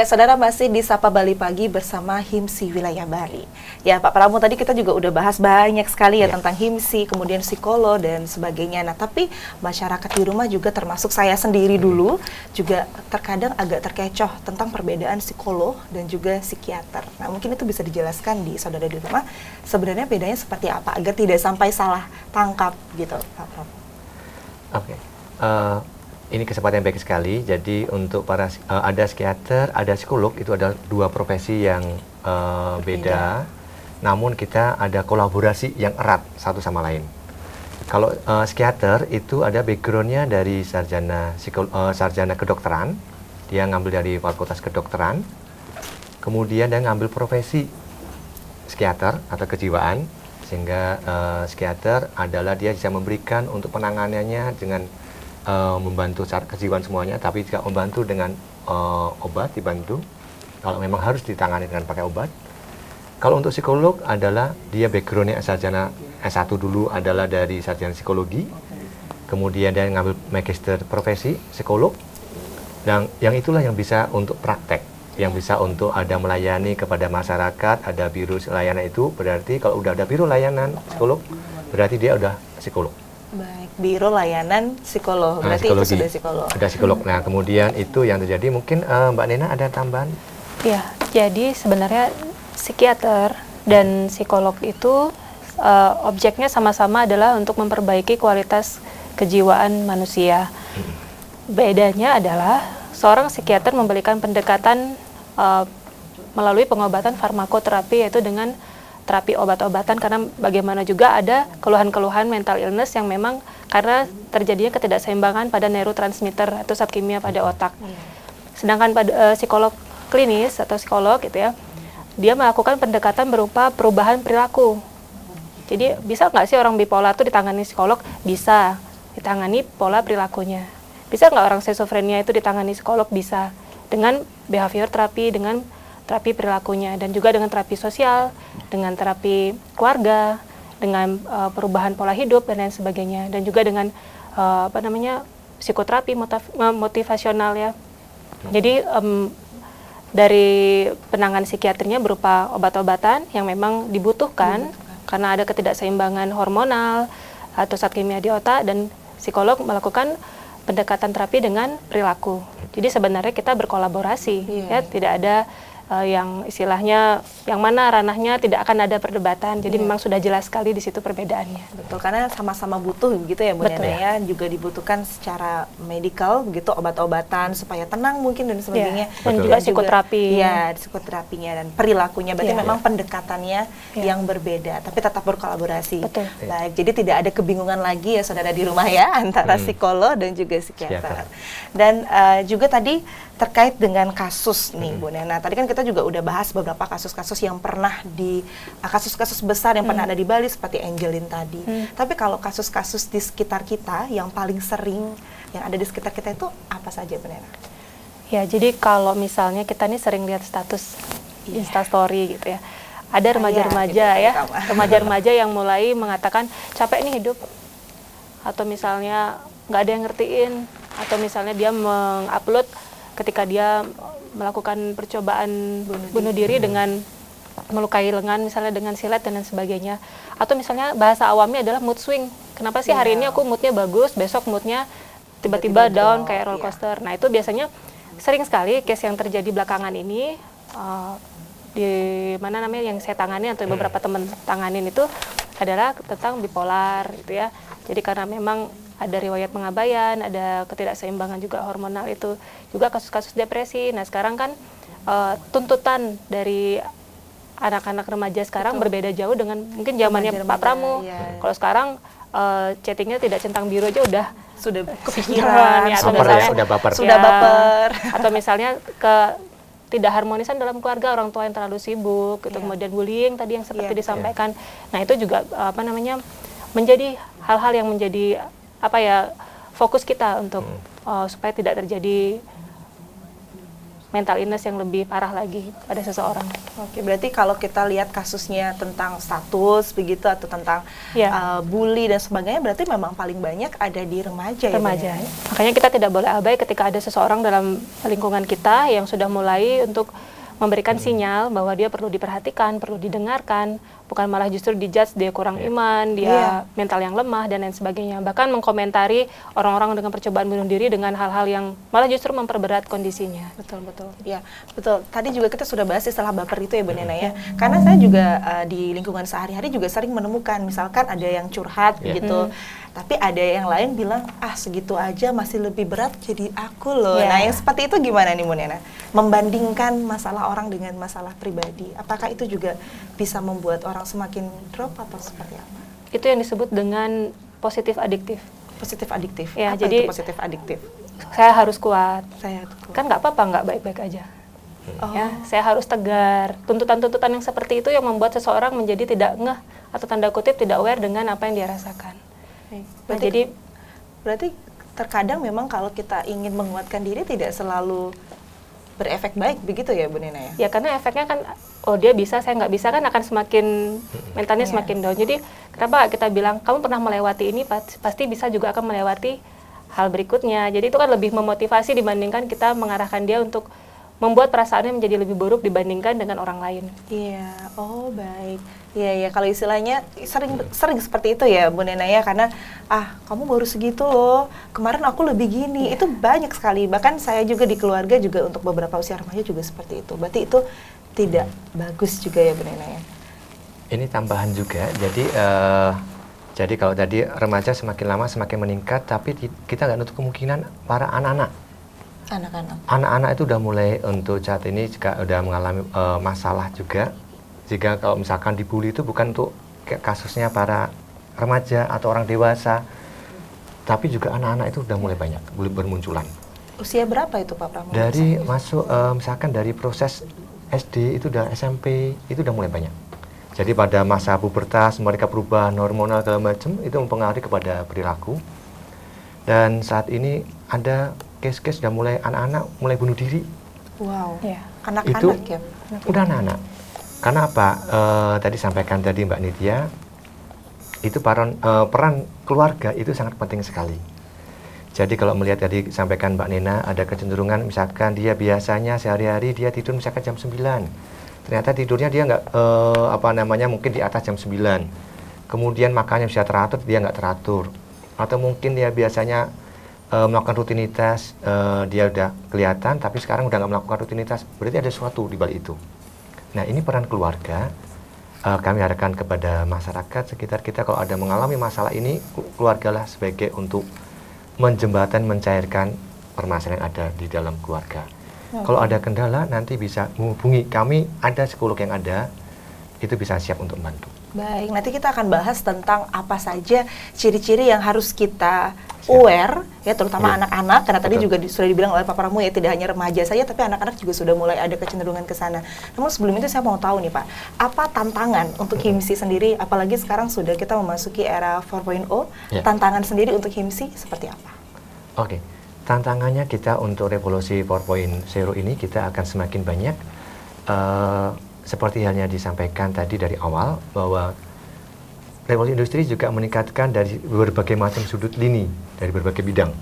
Ya, saudara masih di Sapa Bali Pagi bersama HIMSI Wilayah Bali. Ya, Pak Pramu tadi kita juga udah bahas banyak sekali ya, ya. tentang HIMSI, kemudian psikolog dan sebagainya. Nah, tapi masyarakat di rumah juga termasuk saya sendiri dulu juga terkadang agak terkecoh tentang perbedaan psikolog dan juga psikiater. Nah, mungkin itu bisa dijelaskan di saudara di rumah sebenarnya bedanya seperti apa agar tidak sampai salah tangkap gitu, Pak Pramu. Oke. Okay. Uh, eh, ini kesempatan yang baik sekali. Jadi untuk para uh, ada psikiater, ada psikolog itu ada dua profesi yang uh, beda. Namun kita ada kolaborasi yang erat satu sama lain. Kalau uh, psikiater itu ada backgroundnya dari sarjana psikolo, uh, sarjana kedokteran, dia ngambil dari fakultas kedokteran. Kemudian dia ngambil profesi psikiater atau kejiwaan, sehingga uh, psikiater adalah dia bisa memberikan untuk penanganannya dengan uh, membantu secara kejiwaan semuanya, tapi juga membantu dengan uh, obat dibantu. Kalau memang harus ditangani dengan pakai obat. Kalau untuk psikolog adalah dia backgroundnya sarjana S1 dulu adalah dari sarjana psikologi, kemudian dia ngambil magister profesi psikolog, dan yang itulah yang bisa untuk praktek, yang bisa untuk ada melayani kepada masyarakat, ada biru layanan itu berarti kalau udah ada biru layanan psikolog, berarti dia udah psikolog. Baik, Biro Layanan Psikolog. Nah, Berarti psikologi. itu sudah psikolog. Sudah psikolog. Nah, kemudian itu yang terjadi mungkin uh, Mbak Nena ada tambahan? Ya, jadi sebenarnya psikiater dan psikolog itu uh, objeknya sama-sama adalah untuk memperbaiki kualitas kejiwaan manusia. Hmm. Bedanya adalah seorang psikiater memberikan pendekatan uh, melalui pengobatan farmakoterapi yaitu dengan terapi obat-obatan karena bagaimana juga ada keluhan-keluhan mental illness yang memang karena terjadinya ketidakseimbangan pada neurotransmitter atau zat kimia pada otak. Iya. Sedangkan pada uh, psikolog klinis atau psikolog gitu ya, dia melakukan pendekatan berupa perubahan perilaku. Jadi bisa nggak sih orang bipolar itu ditangani psikolog? Bisa ditangani pola perilakunya. Bisa nggak orang schizophrenia itu ditangani psikolog? Bisa dengan behavior terapi, dengan terapi perilakunya dan juga dengan terapi sosial, dengan terapi keluarga, dengan uh, perubahan pola hidup dan lain sebagainya dan juga dengan uh, apa namanya psikoterapi motivasional ya. Jadi um, dari penanganan psikiatrinya berupa obat-obatan yang memang dibutuhkan, dibutuhkan karena ada ketidakseimbangan hormonal atau zat kimia di otak dan psikolog melakukan pendekatan terapi dengan perilaku. Jadi sebenarnya kita berkolaborasi yeah. ya, tidak ada uh, yang istilahnya yang mana ranahnya tidak akan ada perdebatan. Jadi yeah. memang sudah jelas sekali di situ perbedaannya. Betul, karena sama-sama butuh gitu ya Bu Betul. ya. Juga dibutuhkan secara medikal begitu obat-obatan supaya tenang mungkin dan sebagainya. Yeah. Dan juga psikoterapi. Ya, psikoterapinya dan perilakunya. Berarti yeah. memang pendekatannya yeah. yang berbeda, tapi tetap berkolaborasi. Betul. Baik, jadi tidak ada kebingungan lagi ya saudara di rumah ya antara hmm. psikolog dan juga psikiater. Dan uh, juga tadi terkait dengan kasus nih hmm. Bu Nena. Tadi kan kita juga udah bahas beberapa kasus-kasus yang pernah di ah, kasus-kasus besar yang hmm. pernah ada di Bali seperti Angelin tadi. Hmm. Tapi kalau kasus-kasus di sekitar kita yang paling sering yang ada di sekitar kita itu apa saja Bu Nena? Ya, jadi kalau misalnya kita nih sering lihat status yeah. Instastory gitu ya. Ada ah, remaja-remaja ya, remaja-remaja yang mulai mengatakan capek nih hidup. Atau misalnya nggak ada yang ngertiin atau misalnya dia mengupload ketika dia melakukan percobaan bunuh, bunuh diri hmm. dengan melukai lengan misalnya dengan silet dan lain sebagainya atau misalnya bahasa awamnya adalah mood swing kenapa sih yeah. hari ini aku moodnya bagus besok moodnya tiba-tiba down kayak roller iya. coaster yeah. nah itu biasanya sering sekali case yang terjadi belakangan ini uh, di mana namanya yang saya tangani atau beberapa teman tanganin itu adalah tentang bipolar gitu ya jadi karena memang ada riwayat pengabaian, ada ketidakseimbangan juga hormonal itu, juga kasus-kasus depresi. Nah sekarang kan uh, tuntutan dari anak-anak remaja sekarang Betul. berbeda jauh dengan mungkin zamannya Pak Pramu. Ya. Kalau sekarang uh, chattingnya tidak centang biru aja udah sudah kepikiran ya, atau misalnya, ya, sudah baper. Sudah ya, baper. Atau misalnya ke tidak harmonisan dalam keluarga orang tua yang terlalu sibuk gitu yeah. kemudian bullying tadi yang seperti yeah. disampaikan yeah. nah itu juga apa namanya menjadi hal-hal yang menjadi apa ya fokus kita untuk hmm. uh, supaya tidak terjadi mental illness yang lebih parah lagi pada seseorang. Oke, berarti kalau kita lihat kasusnya tentang status begitu atau tentang Ya. uh, bully dan sebagainya, berarti memang paling banyak ada di remaja, ya, remaja. Nena? Makanya kita tidak boleh abai ketika ada seseorang dalam lingkungan kita yang sudah mulai untuk memberikan sinyal bahwa dia perlu diperhatikan, perlu didengarkan, bukan malah justru dijudge dia kurang Iya. iman, dia Iya. mental yang lemah dan lain sebagainya. Bahkan mengkomentari orang-orang dengan percobaan bunuh diri dengan hal-hal yang malah justru memperberat kondisinya. Betul betul, ya betul. Tadi juga kita sudah bahas istilah baper itu ya Bu Nena ya. Karena saya juga uh, di lingkungan sehari-hari juga sering menemukan, misalkan ada yang curhat Ya. gitu, tapi ada yang lain bilang ah segitu aja masih lebih berat jadi aku loh. Ya. Nah yang seperti itu gimana nih Bu Nena? Membandingkan masalah orang dengan masalah pribadi, apakah itu juga bisa membuat orang semakin drop atau seperti apa? Itu yang disebut dengan positif adiktif. Positif adiktif. Ya, apa jadi- itu positif adiktif? Saya harus kuat. Saya Kan nggak apa-apa nggak baik-baik aja. oh. ya saya harus tegar tuntutan-tuntutan yang seperti itu yang membuat seseorang menjadi tidak ngeh atau tanda kutip tidak aware dengan apa yang dia rasakan Baik. nah, Berarti jadi Berarti terkadang memang kalau kita ingin menguatkan diri tidak selalu berefek baik begitu ya Bu Nena ya? ya karena efeknya kan oh dia bisa saya nggak bisa kan akan semakin mentalnya Iya. semakin down jadi kenapa kita bilang kamu pernah melewati ini pas- pasti bisa juga akan melewati hal berikutnya jadi itu kan lebih memotivasi dibandingkan kita mengarahkan dia untuk membuat perasaannya menjadi lebih buruk dibandingkan dengan orang lain. Iya, oh baik. Iya ya kalau istilahnya sering sering seperti itu ya Bu Nena ya. Karena ah kamu baru segitu loh. Kemarin aku lebih gini. Itu banyak sekali. Bahkan saya juga di keluarga juga untuk beberapa usia remaja juga seperti itu. Berarti itu tidak bagus juga ya Bu Nena ya. Ini tambahan juga. Jadi eh, jadi kalau tadi remaja semakin lama semakin meningkat, tapi kita nggak nutup kemungkinan para anak-anak. Anak-anak Anak-anak itu udah mulai untuk saat ini juga udah mengalami eh, masalah juga. Jika kalau misalkan dibully itu bukan untuk kayak kasusnya para remaja atau orang dewasa, tapi juga anak-anak itu udah mulai banyak mulai bermunculan. usia berapa itu Pak Pramono? Dari masuk eh, misalkan dari proses SD itu udah SMP itu udah mulai banyak. Jadi pada masa pubertas mereka perubahan hormonal segala macam itu mempengaruhi kepada perilaku. Dan saat ini ada case-case sudah mulai anak-anak mulai bunuh diri. Wow, ya anak-anak Itu- ya. Udah anak-anak. Karena apa? Eh, tadi sampaikan tadi Mbak Nitya itu peran eh, peran keluarga itu sangat penting sekali. Jadi kalau melihat tadi sampaikan Mbak Nena ada kecenderungan misalkan dia biasanya sehari-hari dia tidur misalkan jam 9. Ternyata tidurnya dia nggak eh, apa namanya mungkin di atas jam 9. Kemudian makannya bisa teratur dia nggak teratur. Atau mungkin dia biasanya eh, melakukan rutinitas eh, dia udah kelihatan tapi sekarang udah nggak melakukan rutinitas. Berarti ada sesuatu di balik itu. Nah ini peran keluarga. Eh, kami harapkan kepada masyarakat sekitar kita kalau ada mengalami masalah ini keluargalah sebagai untuk menjembatan mencairkan permasalahan yang ada di dalam keluarga. Kalau ada kendala nanti bisa menghubungi kami ada psikolog yang ada itu bisa siap untuk membantu. Baik, nanti kita akan bahas tentang apa saja ciri-ciri yang harus kita aware ya terutama Iya. anak-anak karena tadi Betul. juga di- sudah dibilang oleh Pak Pramu ya tidak hanya remaja saja tapi anak-anak juga sudah mulai ada kecenderungan ke sana. Namun sebelum itu saya mau tahu nih Pak, apa tantangan untuk HIMSI sendiri apalagi sekarang sudah kita memasuki era 4.0, Ya. tantangan sendiri untuk HIMSI seperti apa? Oke, tantangannya kita untuk revolusi 4.0 ini kita akan semakin banyak. Eh, seperti halnya disampaikan tadi dari awal bahwa revolusi industri juga meningkatkan dari berbagai macam sudut lini dari berbagai bidang.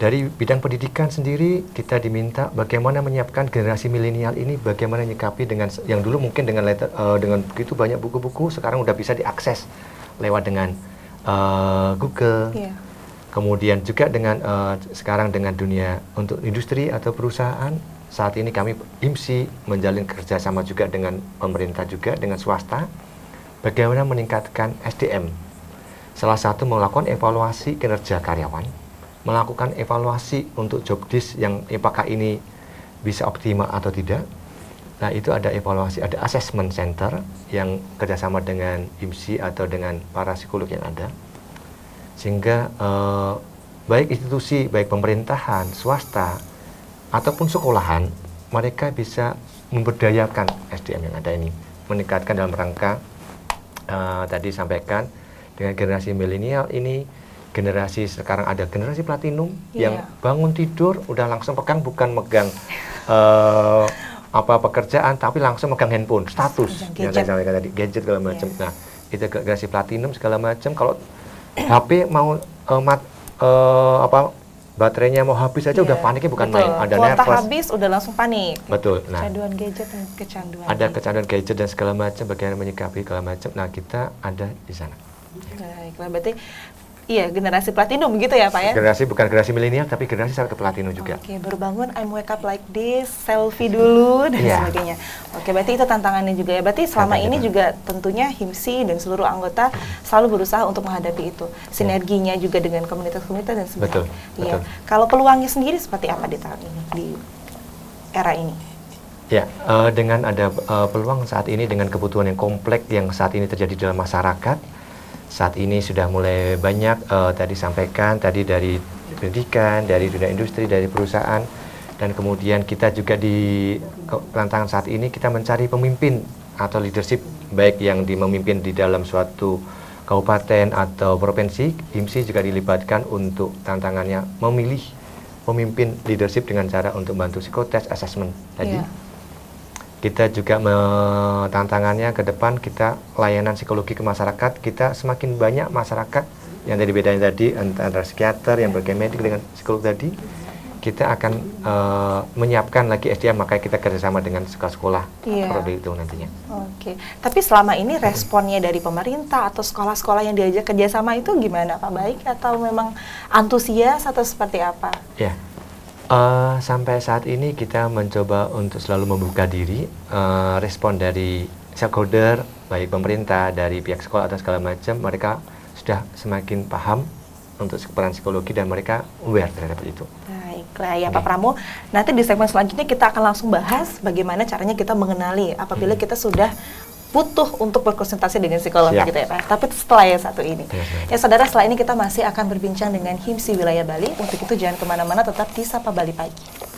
Dari bidang pendidikan sendiri kita diminta bagaimana menyiapkan generasi milenial ini bagaimana menyikapi dengan yang dulu mungkin dengan letter, eh, dengan begitu banyak buku-buku sekarang udah bisa diakses lewat dengan eh, Google. Iya. Kemudian juga dengan eh, sekarang dengan dunia untuk industri atau perusahaan saat ini kami IMSI menjalin kerjasama juga dengan pemerintah juga dengan swasta bagaimana meningkatkan SDM. Salah satu melakukan evaluasi kinerja karyawan, melakukan evaluasi untuk job desk yang apakah ini bisa optimal atau tidak. Nah itu ada evaluasi, ada assessment center yang kerjasama dengan IMSI atau dengan para psikolog yang ada sehingga eh, baik institusi, baik pemerintahan, swasta ataupun sekolahan mereka bisa memberdayakan SDM yang ada ini, meningkatkan dalam rangka eh, tadi sampaikan dengan generasi milenial ini generasi sekarang ada generasi platinum Iya. yang bangun tidur udah langsung pegang bukan megang eh, apa pekerjaan tapi langsung megang handphone status yang saya sampaikan tadi gadget segala macam. Iya. Nah itu generasi platinum segala macam kalau HP mau eh, mat, eh, apa baterainya mau habis aja udah Iya, paniknya bukan betul. main ada Kuota nervous habis udah langsung panik. betul nah Kecanduan gadget. Kecanduan. ada kecanduan gadget dan segala macam bagaimana menyikapi segala macam nah kita ada di sana Baiklah, berarti iya generasi platinum gitu ya Pak ya? generasi bukan generasi milenial tapi generasi sampai ke platinum juga Oke, baru bangun I'm wake up like this, selfie dulu dan Iya. sebagainya. Oke, berarti itu tantangannya juga ya. Berarti selama Tantangan ini kita. juga tentunya HIMSI dan seluruh anggota selalu berusaha untuk menghadapi itu. Sinerginya juga dengan komunitas-komunitas dan sebagainya. Betul, Iya. betul. Kalau peluangnya sendiri seperti apa di tahun ini di era ini? Ya, eh, dengan ada eh, peluang saat ini dengan kebutuhan yang kompleks yang saat ini terjadi dalam masyarakat, saat ini sudah mulai banyak eh, tadi sampaikan tadi dari pendidikan, dari dunia industri, dari perusahaan, dan kemudian kita juga di tantangan saat ini kita mencari pemimpin atau leadership baik yang di memimpin di dalam suatu kabupaten atau provinsi, IMSI juga dilibatkan untuk tantangannya memilih pemimpin leadership dengan cara untuk bantu psikotes assessment tadi Iya. Kita juga me- tantangannya ke depan kita layanan psikologi ke masyarakat kita semakin banyak masyarakat yang tadi bedanya tadi antara psikiater yang bagian medik dengan psikolog tadi kita akan eh, menyiapkan lagi SDM makanya kita kerjasama dengan sekolah-sekolah Iya. prodi itu nantinya Oke, tapi selama ini responnya dari pemerintah atau sekolah-sekolah yang diajak kerjasama itu gimana Pak? Baik atau memang antusias atau seperti apa? ya eh, sampai saat ini kita mencoba untuk selalu membuka diri eh, respon dari stakeholder baik pemerintah dari pihak sekolah atau segala macam mereka sudah semakin paham untuk peran psikologi dan mereka aware terhadap itu. Baiklah ya Pak Pramo, nanti di segmen selanjutnya kita akan langsung bahas bagaimana caranya kita mengenali apabila kita sudah butuh untuk berkonsultasi dengan psikolog Siap. gitu ya Pak. Tapi setelah yang satu ini. Siap. Ya saudara, setelah ini kita masih akan berbincang dengan HIMSI Wilayah Bali. Untuk itu jangan ke mana-mana, tetap di Sapa Bali Pagi.